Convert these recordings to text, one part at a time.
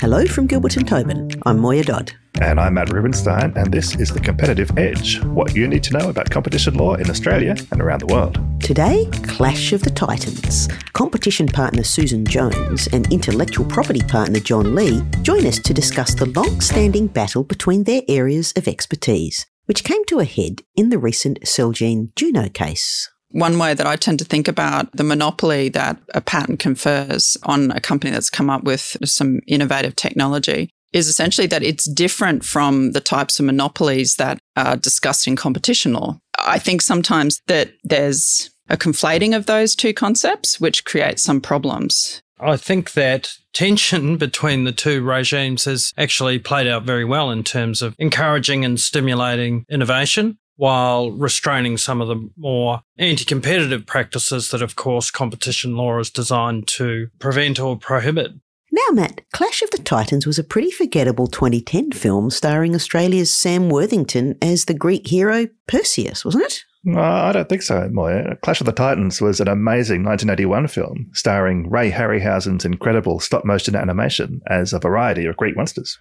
Hello from Gilbert and Tobin. I'm Moya Dodd. And I'm Matt Rubinstein, and this is The Competitive Edge what you need to know about competition law in Australia and around the world. Today, Clash of the Titans. Competition partner Susan Jones and intellectual property partner John Lee join us to discuss the long standing battle between their areas of expertise, which came to a head in the recent Celgene Juno case. One way that I tend to think about the monopoly that a patent confers on a company that's come up with some innovative technology is essentially that it's different from the types of monopolies that are discussed in competition law. I think sometimes that there's a conflating of those two concepts, which creates some problems. I think that tension between the two regimes has actually played out very well in terms of encouraging and stimulating innovation while restraining some of the more anti competitive practices that, of course, competition law is designed to prevent or prohibit. Now, Matt, Clash of the Titans was a pretty forgettable 2010 film starring Australia's Sam Worthington as the Greek hero Perseus, wasn't it? No, I don't think so, Moya. Clash of the Titans was an amazing 1981 film starring Ray Harryhausen's incredible stop motion animation as a variety of Greek monsters.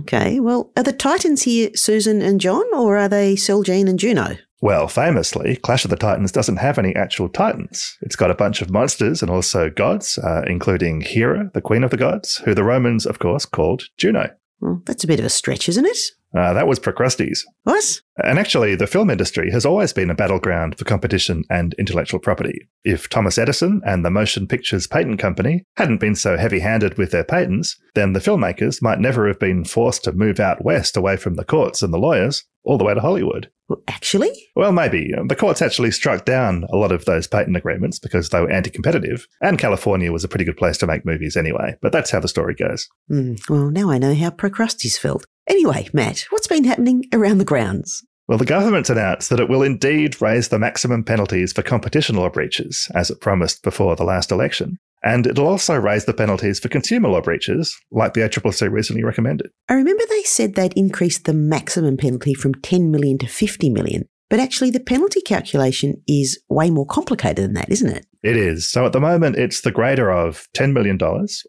Okay, well, are the Titans here Susan and John, or are they Celgene and Juno? Well, famously, Clash of the Titans doesn't have any actual titans. It's got a bunch of monsters and also gods, uh, including Hera, the queen of the gods, who the Romans, of course, called Juno. Well, that's a bit of a stretch, isn't it? Uh, that was Procrustes. What? And actually, the film industry has always been a battleground for competition and intellectual property. If Thomas Edison and the Motion Pictures Patent Company hadn't been so heavy handed with their patents, then the filmmakers might never have been forced to move out west away from the courts and the lawyers all the way to Hollywood. Well, actually? Well, maybe. The courts actually struck down a lot of those patent agreements because they were anti competitive, and California was a pretty good place to make movies anyway. But that's how the story goes. Mm, well, now I know how Procrustes felt. Anyway, Matt, what's been happening around the grounds? Well, the government's announced that it will indeed raise the maximum penalties for competition law breaches, as it promised before the last election. And it'll also raise the penalties for consumer law breaches, like the ACCC recently recommended. I remember they said they'd increased the maximum penalty from 10 million to 50 million. But actually, the penalty calculation is way more complicated than that, isn't it? It is. So at the moment, it's the greater of $10 million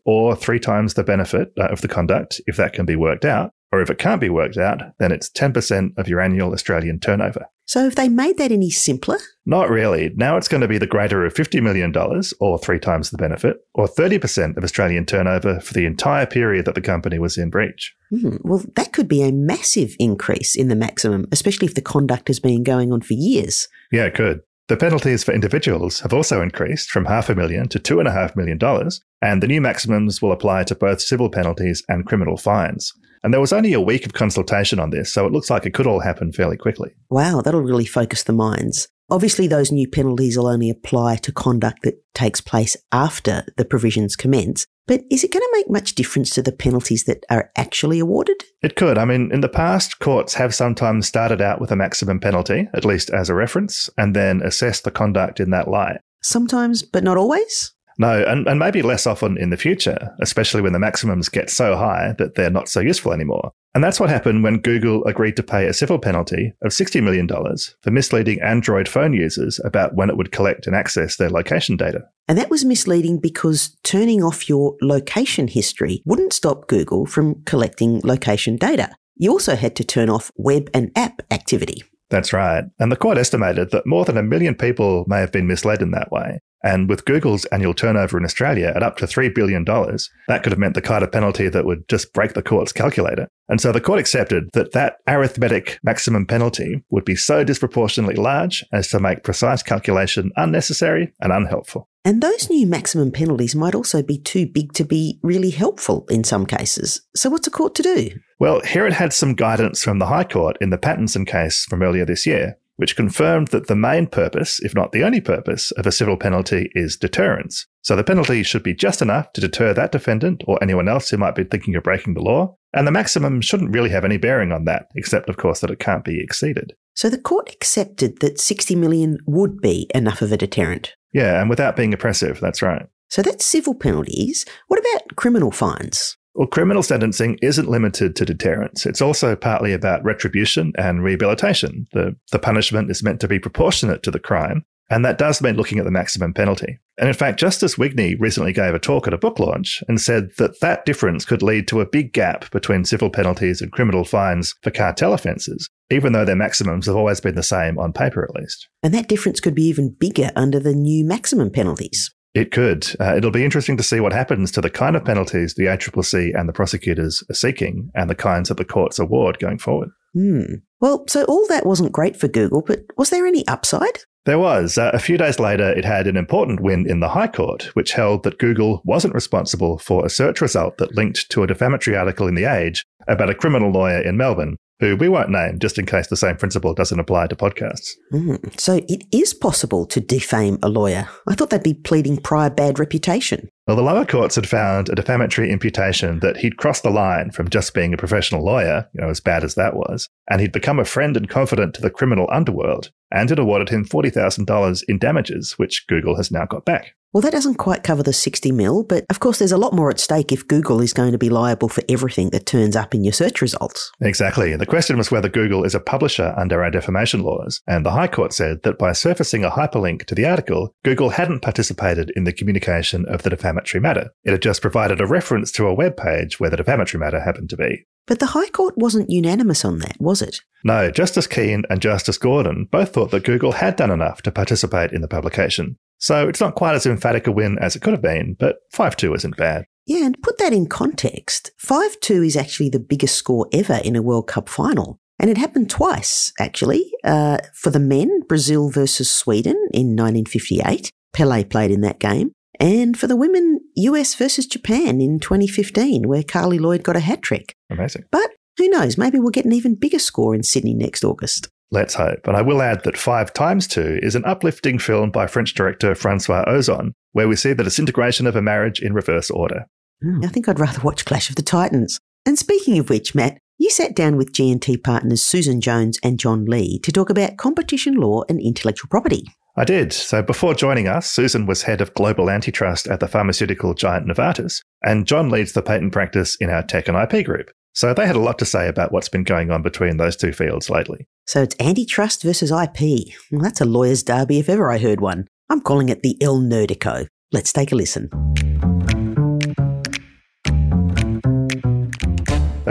or three times the benefit uh, of the conduct, if that can be worked out. Or if it can't be worked out, then it's 10% of your annual Australian turnover. So have they made that any simpler? Not really. Now it's going to be the greater of $50 million, or three times the benefit, or 30% of Australian turnover for the entire period that the company was in breach. Hmm, well, that could be a massive increase in the maximum, especially if the conduct has been going on for years. Yeah, it could. The penalties for individuals have also increased from half a million to two and a half million dollars, and the new maximums will apply to both civil penalties and criminal fines. And there was only a week of consultation on this, so it looks like it could all happen fairly quickly. Wow, that'll really focus the minds. Obviously, those new penalties will only apply to conduct that takes place after the provisions commence. But is it going to make much difference to the penalties that are actually awarded? It could. I mean, in the past, courts have sometimes started out with a maximum penalty, at least as a reference, and then assessed the conduct in that light. Sometimes, but not always? No, and, and maybe less often in the future, especially when the maximums get so high that they're not so useful anymore. And that's what happened when Google agreed to pay a civil penalty of $60 million for misleading Android phone users about when it would collect and access their location data. And that was misleading because turning off your location history wouldn't stop Google from collecting location data. You also had to turn off web and app activity. That's right. And the court estimated that more than a million people may have been misled in that way. And with Google's annual turnover in Australia at up to $3 billion, that could have meant the kind of penalty that would just break the court's calculator. And so the court accepted that that arithmetic maximum penalty would be so disproportionately large as to make precise calculation unnecessary and unhelpful. And those new maximum penalties might also be too big to be really helpful in some cases. So, what's a court to do? Well, here it had some guidance from the High Court in the Pattinson case from earlier this year, which confirmed that the main purpose, if not the only purpose, of a civil penalty is deterrence. So the penalty should be just enough to deter that defendant or anyone else who might be thinking of breaking the law, and the maximum shouldn't really have any bearing on that, except, of course, that it can't be exceeded. So the court accepted that 60 million would be enough of a deterrent. Yeah, and without being oppressive, that's right. So that's civil penalties. What about criminal fines? Well, criminal sentencing isn't limited to deterrence. It's also partly about retribution and rehabilitation. The, the punishment is meant to be proportionate to the crime, And that does mean looking at the maximum penalty. And in fact, Justice Wigney recently gave a talk at a book launch and said that that difference could lead to a big gap between civil penalties and criminal fines for cartel offences, even though their maximums have always been the same on paper at least. And that difference could be even bigger under the new maximum penalties. It could. Uh, it'll be interesting to see what happens to the kind of penalties the ACCC and the prosecutors are seeking and the kinds that the courts award going forward. Hmm. Well, so all that wasn't great for Google, but was there any upside? There was. Uh, a few days later, it had an important win in the High Court, which held that Google wasn't responsible for a search result that linked to a defamatory article in The Age about a criminal lawyer in Melbourne who we won't name just in case the same principle doesn't apply to podcasts. Mm, so it is possible to defame a lawyer. I thought they'd be pleading prior bad reputation. Well, the lower courts had found a defamatory imputation that he'd crossed the line from just being a professional lawyer, you know, as bad as that was, and he'd become a friend and confidant to the criminal underworld, and it awarded him $40,000 in damages, which Google has now got back. Well, that doesn't quite cover the 60 mil, but of course, there's a lot more at stake if Google is going to be liable for everything that turns up in your search results. Exactly. The question was whether Google is a publisher under our defamation laws. And the High Court said that by surfacing a hyperlink to the article, Google hadn't participated in the communication of the defamatory matter. It had just provided a reference to a web page where the defamatory matter happened to be. But the High Court wasn't unanimous on that, was it? No, Justice Keane and Justice Gordon both thought that Google had done enough to participate in the publication. So it's not quite as emphatic a win as it could have been, but 5 2 isn't bad. Yeah, and put that in context 5 2 is actually the biggest score ever in a World Cup final. And it happened twice, actually. Uh, for the men, Brazil versus Sweden in 1958. Pele played in that game. And for the women, US versus Japan in 2015, where Carli Lloyd got a hat trick. Amazing. But who knows, maybe we'll get an even bigger score in Sydney next August. Let's hope. And I will add that Five Times Two is an uplifting film by French director Francois Ozon, where we see the disintegration of a marriage in reverse order. Hmm, I think I'd rather watch Clash of the Titans. And speaking of which, Matt, you sat down with G&T partners Susan Jones and John Lee to talk about competition law and intellectual property. I did. So before joining us, Susan was head of global antitrust at the pharmaceutical giant Novartis, and John leads the patent practice in our tech and IP group. So they had a lot to say about what's been going on between those two fields lately. So it's antitrust versus IP. Well, that's a lawyer's derby if ever I heard one. I'm calling it the El Nerdico. Let's take a listen.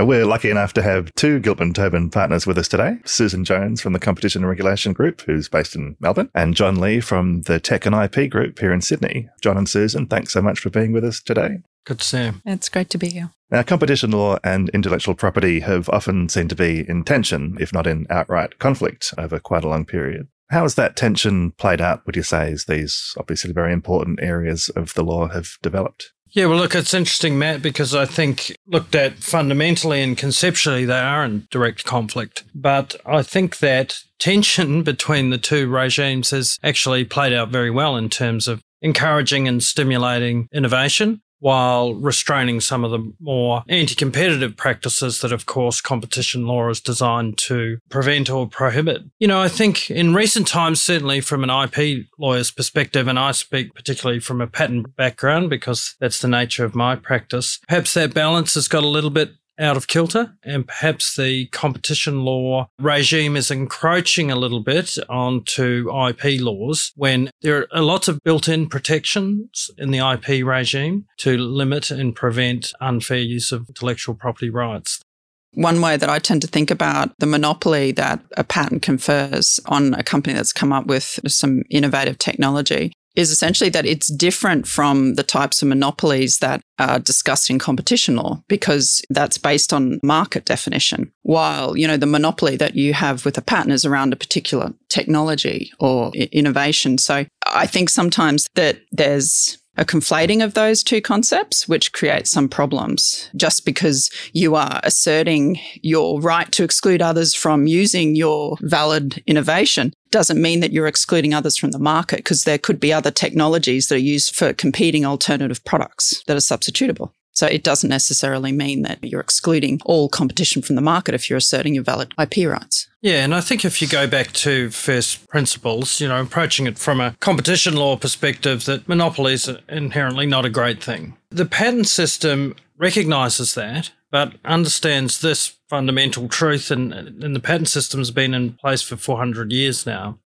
Uh, we're lucky enough to have two Gilbert Tobin partners with us today Susan Jones from the Competition and Regulation Group, who's based in Melbourne, and John Lee from the Tech and IP Group here in Sydney. John and Susan, thanks so much for being with us today. Good to see you. It's great to be here. Now, competition law and intellectual property have often seemed to be in tension, if not in outright conflict, over quite a long period. How has that tension played out, would you say, as these obviously very important areas of the law have developed? Yeah, well, look, it's interesting, Matt, because I think looked at fundamentally and conceptually, they are in direct conflict. But I think that tension between the two regimes has actually played out very well in terms of encouraging and stimulating innovation while restraining some of the more anti competitive practices that, of course, competition law is designed to prevent or prohibit. You know, I think in recent times, certainly from an IP lawyer's perspective, and I speak particularly from a patent background because that's the nature of my practice, perhaps that balance has got a little bit out of kilter, and perhaps the competition law regime is encroaching a little bit onto IP laws when there are lots of built in protections in the IP regime to limit and prevent unfair use of intellectual property rights. One way that I tend to think about the monopoly that a patent confers on a company that's come up with some innovative technology is essentially that it's different from the types of monopolies that are discussed in competition law because that's based on market definition. While, you know, the monopoly that you have with a patent is around a particular technology or innovation. So I think sometimes that there's a conflating of those two concepts, which creates some problems. Just because you are asserting your right to exclude others from using your valid innovation doesn't mean that you're excluding others from the market because there could be other technologies that are used for competing alternative products that are substitutable. So it doesn't necessarily mean that you're excluding all competition from the market if you're asserting your valid IP rights. Yeah, and I think if you go back to first principles, you know, approaching it from a competition law perspective, that monopolies are inherently not a great thing. The patent system recognizes that, but understands this fundamental truth, and, and the patent system's been in place for 400 years now.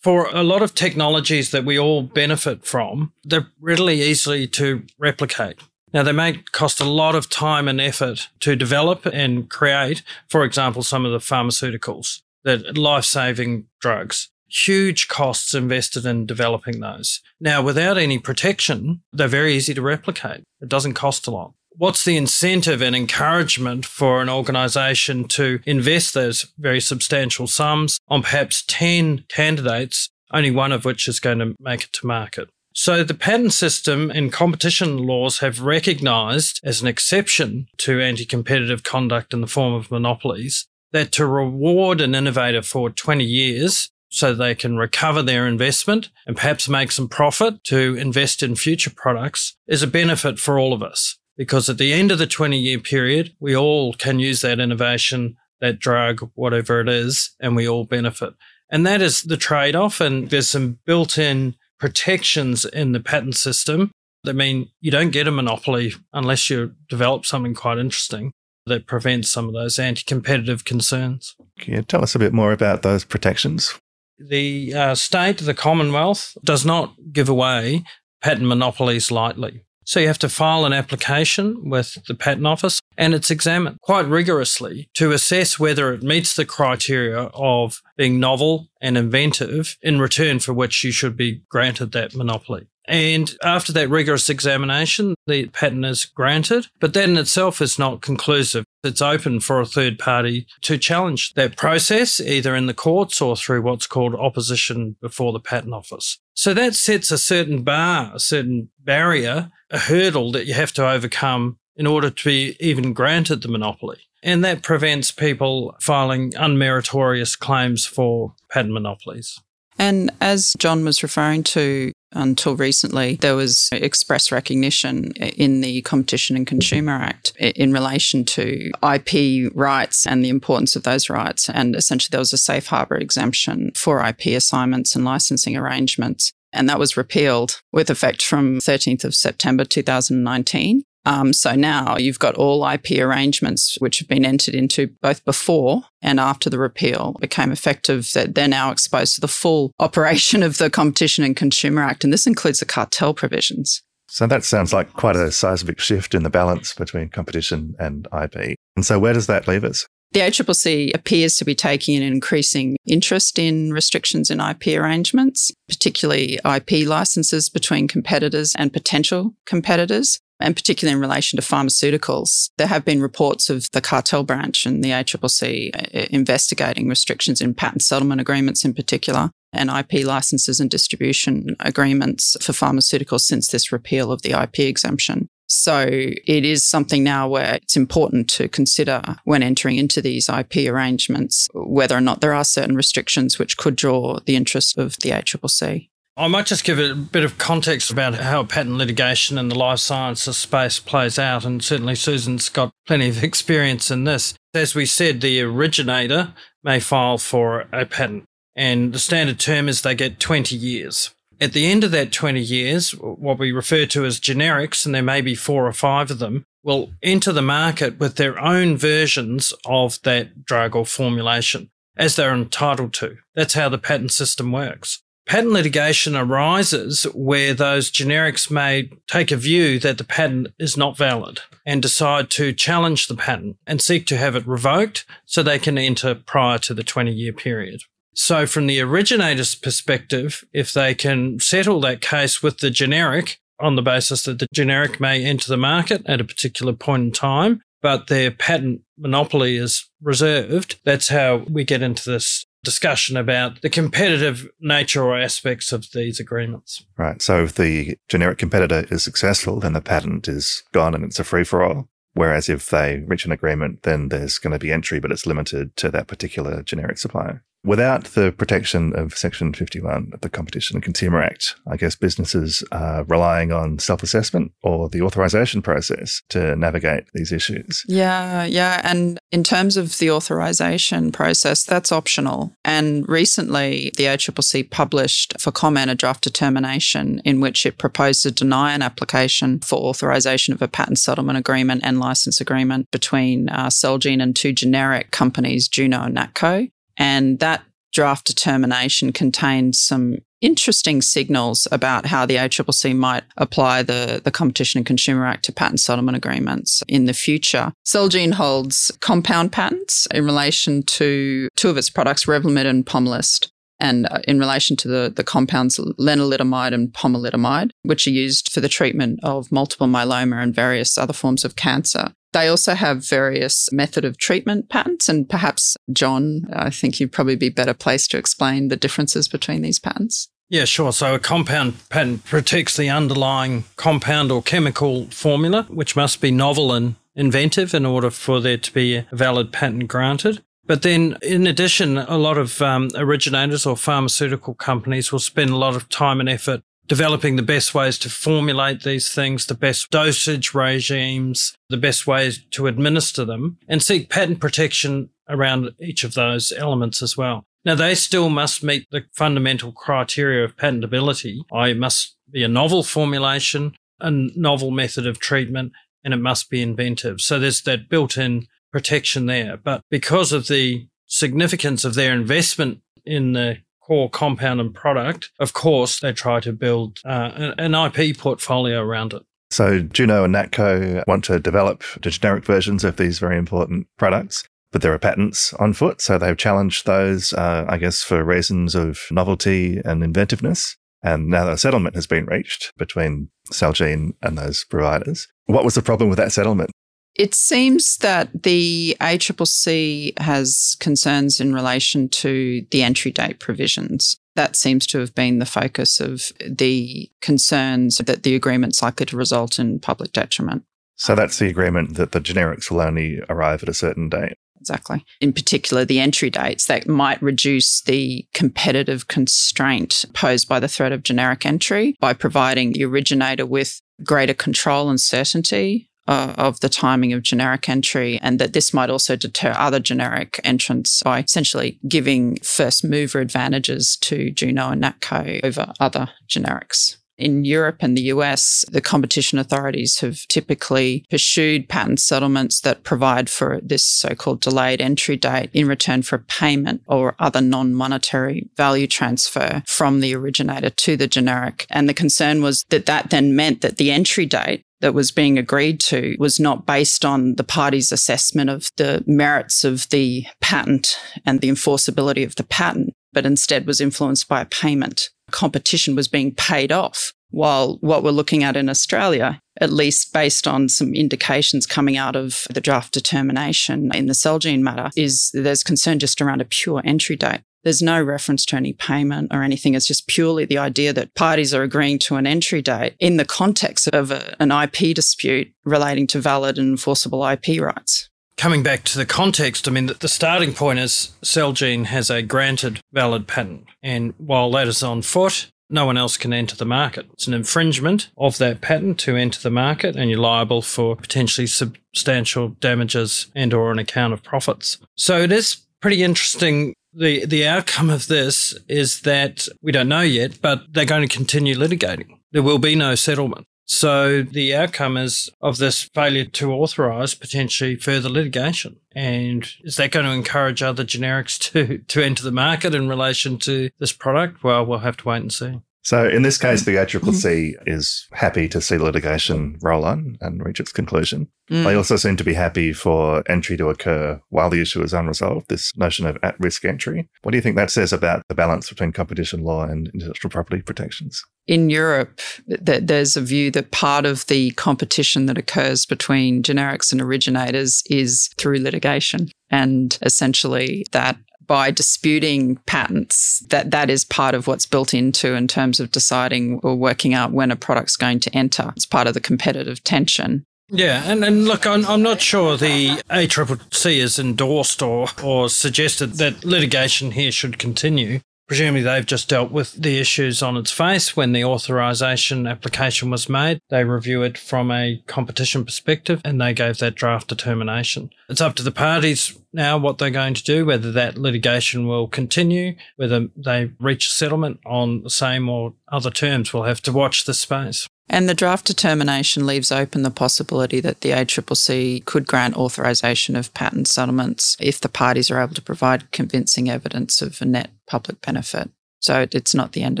for a lot of technologies that we all benefit from, they're readily easily to replicate. Now, they may cost a lot of time and effort to develop and create, for example, some of the pharmaceuticals, the life saving drugs. Huge costs invested in developing those. Now, without any protection, they're very easy to replicate. It doesn't cost a lot. What's the incentive and encouragement for an organization to invest those very substantial sums on perhaps 10 candidates, only one of which is going to make it to market? So the patent system and competition laws have recognized as an exception to anti-competitive conduct in the form of monopolies that to reward an innovator for 20 years so they can recover their investment and perhaps make some profit to invest in future products is a benefit for all of us. Because at the end of the 20 year period, we all can use that innovation, that drug, whatever it is, and we all benefit. And that is the trade off. And there's some built in protections in the patent system that mean you don't get a monopoly unless you develop something quite interesting that prevents some of those anti competitive concerns. Can you tell us a bit more about those protections? The uh, state, the Commonwealth, does not give away patent monopolies lightly. So you have to file an application with the Patent Office and it's examined quite rigorously to assess whether it meets the criteria of being novel and inventive, in return for which you should be granted that monopoly. And after that rigorous examination, the patent is granted, but that in itself is not conclusive. It's open for a third party to challenge that process, either in the courts or through what's called opposition before the Patent Office. So that sets a certain bar, a certain barrier, a hurdle that you have to overcome in order to be even granted the monopoly. And that prevents people filing unmeritorious claims for patent monopolies. And as John was referring to, until recently, there was express recognition in the Competition and Consumer Act in relation to IP rights and the importance of those rights. And essentially, there was a safe harbour exemption for IP assignments and licensing arrangements. And that was repealed with effect from 13th of September 2019. Um, so now you've got all IP arrangements which have been entered into both before and after the repeal became effective. That they're now exposed to the full operation of the Competition and Consumer Act, and this includes the cartel provisions. So that sounds like quite a seismic shift in the balance between competition and IP. And so where does that leave us? The ACCC appears to be taking an increasing interest in restrictions in IP arrangements, particularly IP licenses between competitors and potential competitors and particularly in relation to pharmaceuticals. There have been reports of the cartel branch and the ACCC investigating restrictions in patent settlement agreements in particular and IP licenses and distribution agreements for pharmaceuticals since this repeal of the IP exemption. So it is something now where it's important to consider when entering into these IP arrangements whether or not there are certain restrictions which could draw the interest of the ACCC. I might just give a bit of context about how patent litigation in the life sciences space plays out, and certainly Susan's got plenty of experience in this. As we said, the originator may file for a patent, and the standard term is they get 20 years. At the end of that 20 years, what we refer to as generics, and there may be four or five of them, will enter the market with their own versions of that drug or formulation as they're entitled to. That's how the patent system works. Patent litigation arises where those generics may take a view that the patent is not valid and decide to challenge the patent and seek to have it revoked so they can enter prior to the 20 year period. So, from the originator's perspective, if they can settle that case with the generic on the basis that the generic may enter the market at a particular point in time, but their patent monopoly is reserved, that's how we get into this discussion about the competitive nature or aspects of these agreements. Right. So if the generic competitor is successful, then the patent is gone and it's a free for all. Whereas if they reach an agreement, then there's going to be entry, but it's limited to that particular generic supplier. Without the protection of Section 51 of the Competition and Consumer Act, I guess businesses are relying on self assessment or the authorization process to navigate these issues. Yeah, yeah. And in terms of the authorization process, that's optional. And recently, the ACCC published for comment a draft determination in which it proposed to deny an application for authorization of a patent settlement agreement and license agreement between uh, Celgene and two generic companies, Juno and Natco. And that draft determination contained some interesting signals about how the ACCC might apply the, the Competition and Consumer Act to patent settlement agreements in the future. Celgene holds compound patents in relation to two of its products, Revlimid and Pomalyst and uh, in relation to the, the compounds lenalidomide and pomalidomide, which are used for the treatment of multiple myeloma and various other forms of cancer. They also have various method of treatment patents, and perhaps, John, I think you'd probably be better placed to explain the differences between these patents. Yeah, sure. So a compound patent protects the underlying compound or chemical formula, which must be novel and inventive in order for there to be a valid patent granted. But then, in addition, a lot of um, originators or pharmaceutical companies will spend a lot of time and effort developing the best ways to formulate these things, the best dosage regimes, the best ways to administer them, and seek patent protection around each of those elements as well. Now, they still must meet the fundamental criteria of patentability. I must be a novel formulation, a novel method of treatment, and it must be inventive. So there's that built in protection there. But because of the significance of their investment in the core compound and product, of course, they try to build uh, an IP portfolio around it. So Juno and Natco want to develop the generic versions of these very important products but there are patents on foot. So they've challenged those, uh, I guess, for reasons of novelty and inventiveness. And now a settlement has been reached between Celgene and those providers. What was the problem with that settlement? It seems that the ACCC has concerns in relation to the entry date provisions. That seems to have been the focus of the concerns that the agreement's likely to result in public detriment. So that's the agreement that the generics will only arrive at a certain date. Exactly. In particular, the entry dates that might reduce the competitive constraint posed by the threat of generic entry by providing the originator with greater control and certainty uh, of the timing of generic entry, and that this might also deter other generic entrants by essentially giving first mover advantages to Juno and Natco over other generics. In Europe and the US, the competition authorities have typically pursued patent settlements that provide for this so called delayed entry date in return for a payment or other non monetary value transfer from the originator to the generic. And the concern was that that then meant that the entry date that was being agreed to was not based on the party's assessment of the merits of the patent and the enforceability of the patent, but instead was influenced by a payment competition was being paid off. While what we're looking at in Australia, at least based on some indications coming out of the draft determination in the Celgene matter, is there's concern just around a pure entry date. There's no reference to any payment or anything. It's just purely the idea that parties are agreeing to an entry date in the context of a, an IP dispute relating to valid and enforceable IP rights coming back to the context, I mean, the starting point is Celgene has a granted valid patent. And while that is on foot, no one else can enter the market. It's an infringement of that patent to enter the market and you're liable for potentially substantial damages and or an account of profits. So it is pretty interesting. The, the outcome of this is that we don't know yet, but they're going to continue litigating. There will be no settlement. So the outcome is of this failure to authorise potentially further litigation. And is that going to encourage other generics to, to enter the market in relation to this product? Well, we'll have to wait and see. So in this case, the ACCC is happy to see litigation roll on and reach its conclusion. Mm. They also seem to be happy for entry to occur while the issue is unresolved, this notion of at risk entry. What do you think that says about the balance between competition law and intellectual property protections? In Europe, th- there's a view that part of the competition that occurs between generics and originators is through litigation. And essentially, that by disputing patents that that is part of what's built into in terms of deciding or working out when a product's going to enter it's part of the competitive tension yeah, and, and look, I'm, I'm not sure the ACCC has endorsed or, or suggested that litigation here should continue. Presumably, they've just dealt with the issues on its face when the authorisation application was made. They review it from a competition perspective and they gave that draft determination. It's up to the parties now what they're going to do, whether that litigation will continue, whether they reach a settlement on the same or other terms. We'll have to watch the space. And the draft determination leaves open the possibility that the ACCC could grant authorisation of patent settlements if the parties are able to provide convincing evidence of a net public benefit. So it's not the end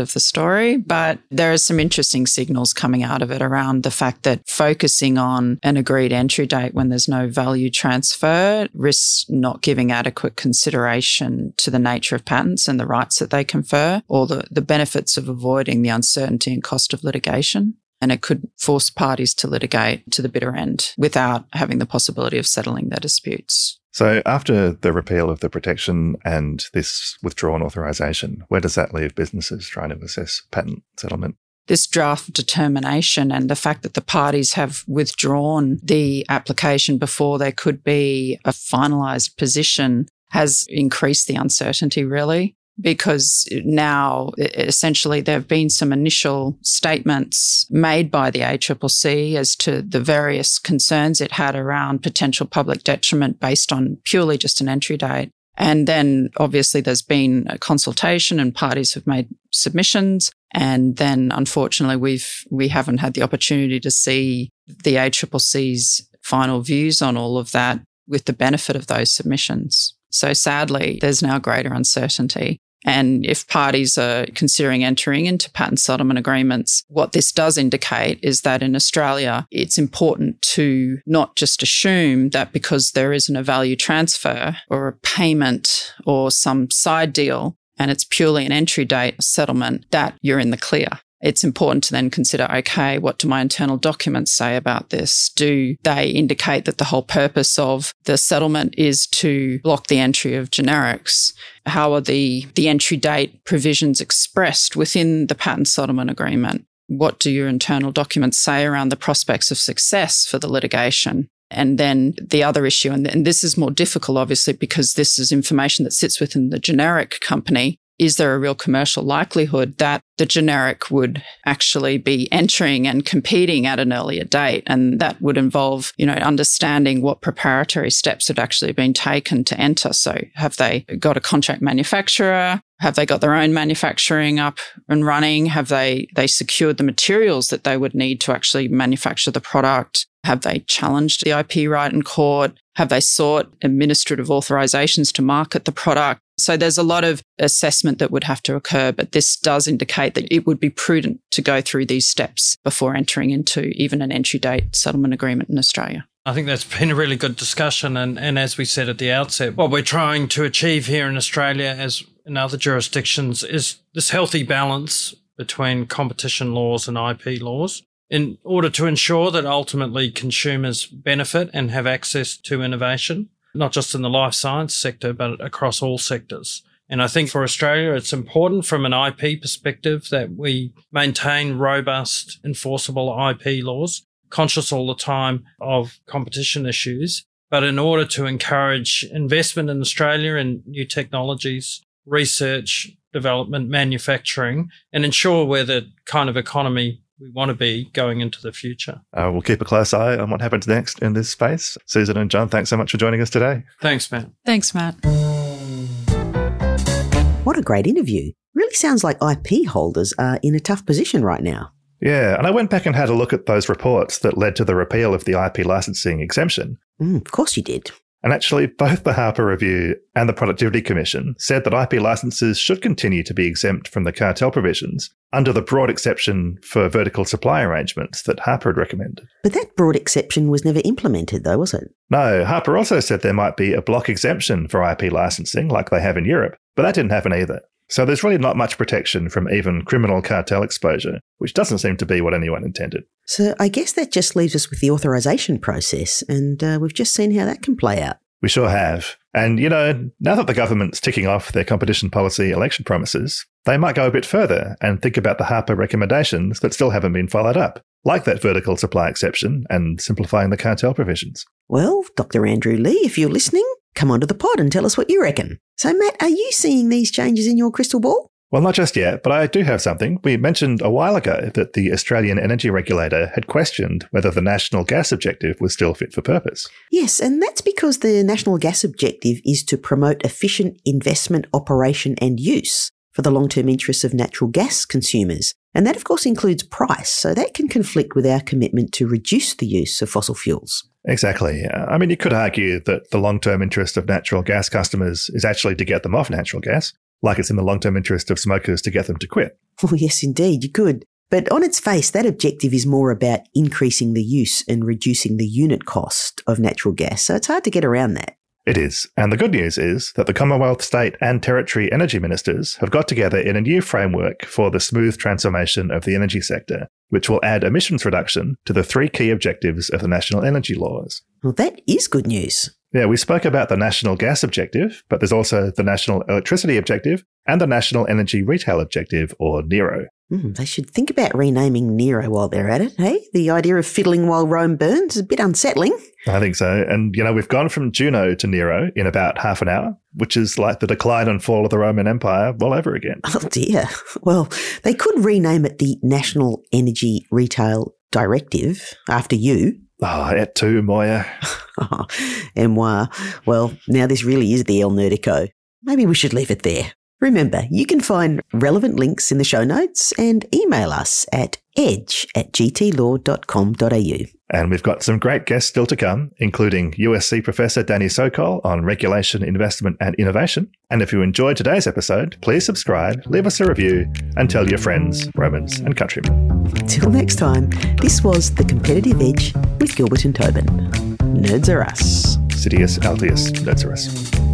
of the story, but there are some interesting signals coming out of it around the fact that focusing on an agreed entry date when there's no value transfer risks not giving adequate consideration to the nature of patents and the rights that they confer or the, the benefits of avoiding the uncertainty and cost of litigation and it could force parties to litigate to the bitter end without having the possibility of settling their disputes. So, after the repeal of the protection and this withdrawn authorization, where does that leave businesses trying to assess patent settlement? This draft determination and the fact that the parties have withdrawn the application before there could be a finalised position has increased the uncertainty, really because now essentially there have been some initial statements made by the ACCC as to the various concerns it had around potential public detriment based on purely just an entry date. And then obviously there's been a consultation and parties have made submissions. And then unfortunately we've, we haven't had the opportunity to see the ACCC's final views on all of that with the benefit of those submissions. So sadly, there's now greater uncertainty. And if parties are considering entering into patent settlement agreements, what this does indicate is that in Australia, it's important to not just assume that because there isn't a value transfer or a payment or some side deal, and it's purely an entry date settlement, that you're in the clear it's important to then consider okay, what do my internal documents say about this? Do they indicate that the whole purpose of the settlement is to block the entry of generics? How are the, the entry date provisions expressed within the patent settlement agreement? What do your internal documents say around the prospects of success for the litigation? And then the other issue, and, and this is more difficult, obviously, because this is information that sits within the generic company is there a real commercial likelihood that the generic would actually be entering and competing at an earlier date? And that would involve, you know, understanding what preparatory steps had actually been taken to enter. So have they got a contract manufacturer? Have they got their own manufacturing up and running? Have they, they secured the materials that they would need to actually manufacture the product? Have they challenged the IP right in court? Have they sought administrative authorizations to market the product? So there's a lot of assessment that would have to occur, but this does indicate that it would be prudent to go through these steps before entering into even an entry date settlement agreement in Australia. I think that's been a really good discussion. And, and as we said at the outset, what we're trying to achieve here in Australia, as in other jurisdictions, is this healthy balance between competition laws and IP laws in order to ensure that ultimately consumers benefit and have access to innovation not just in the life science sector, but across all sectors. And I think for Australia, it's important from an IP perspective that we maintain robust, enforceable IP laws, conscious all the time of competition issues. But in order to encourage investment in Australia in new technologies, research, development, manufacturing, and ensure we're the kind of economy we want to be going into the future. Uh, we'll keep a close eye on what happens next in this space. Susan and John, thanks so much for joining us today. Thanks, Matt. Thanks, Matt. What a great interview. Really sounds like IP holders are in a tough position right now. Yeah, and I went back and had a look at those reports that led to the repeal of the IP licensing exemption. Mm, of course you did. And actually, both the Harper Review and the Productivity Commission said that IP licenses should continue to be exempt from the cartel provisions under the broad exception for vertical supply arrangements that Harper had recommended. But that broad exception was never implemented, though, was it? No, Harper also said there might be a block exemption for IP licensing, like they have in Europe, but that didn't happen either. So there's really not much protection from even criminal cartel exposure, which doesn't seem to be what anyone intended. So I guess that just leaves us with the authorization process, and uh, we've just seen how that can play out. We sure have. And, you know, now that the government's ticking off their competition policy election promises, they might go a bit further and think about the Harper recommendations that still haven't been followed up, like that vertical supply exception and simplifying the cartel provisions. Well, Dr. Andrew Leigh, if you're listening, come onto the pod and tell us what you reckon. So, Matt, are you seeing these changes in your crystal ball? Well, not just yet, but I do have something. We mentioned a while ago that the Australian Energy Regulator had questioned whether the national gas objective was still fit for purpose. Yes, and that's because the national gas objective is to promote efficient investment, operation, and use for the long term interests of natural gas consumers. And that, of course, includes price. So that can conflict with our commitment to reduce the use of fossil fuels. Exactly. Uh, I mean, you could argue that the long term interest of natural gas customers is actually to get them off natural gas, like it's in the long term interest of smokers to get them to quit. Well, oh, yes, indeed, you could. But on its face, that objective is more about increasing the use and reducing the unit cost of natural gas. So it's hard to get around that. It is. And the good news is that the Commonwealth, state, and territory energy ministers have got together in a new framework for the smooth transformation of the energy sector, which will add emissions reduction to the three key objectives of the national energy laws. Well, that is good news. Yeah, we spoke about the national gas objective, but there's also the national electricity objective and the national energy retail objective, or NERO. Mm, they should think about renaming Nero while they're at it, hey? The idea of fiddling while Rome burns is a bit unsettling. I think so. And, you know, we've gone from Juno to Nero in about half an hour, which is like the decline and fall of the Roman Empire all over again. Oh, dear. Well, they could rename it the National Energy Retail Directive after you. Oh, et tu, Moya. et moi. Well, now this really is the El Nerdico. Maybe we should leave it there. Remember, you can find relevant links in the show notes and email us at edge at gtlaw.com.au. And we've got some great guests still to come, including USC Professor Danny Sokol on regulation, investment, and innovation. And if you enjoyed today's episode, please subscribe, leave us a review, and tell your friends, Romans, and countrymen. Till next time, this was The Competitive Edge with Gilbert and Tobin. Nerds are us. Citius Altius Nerds are us.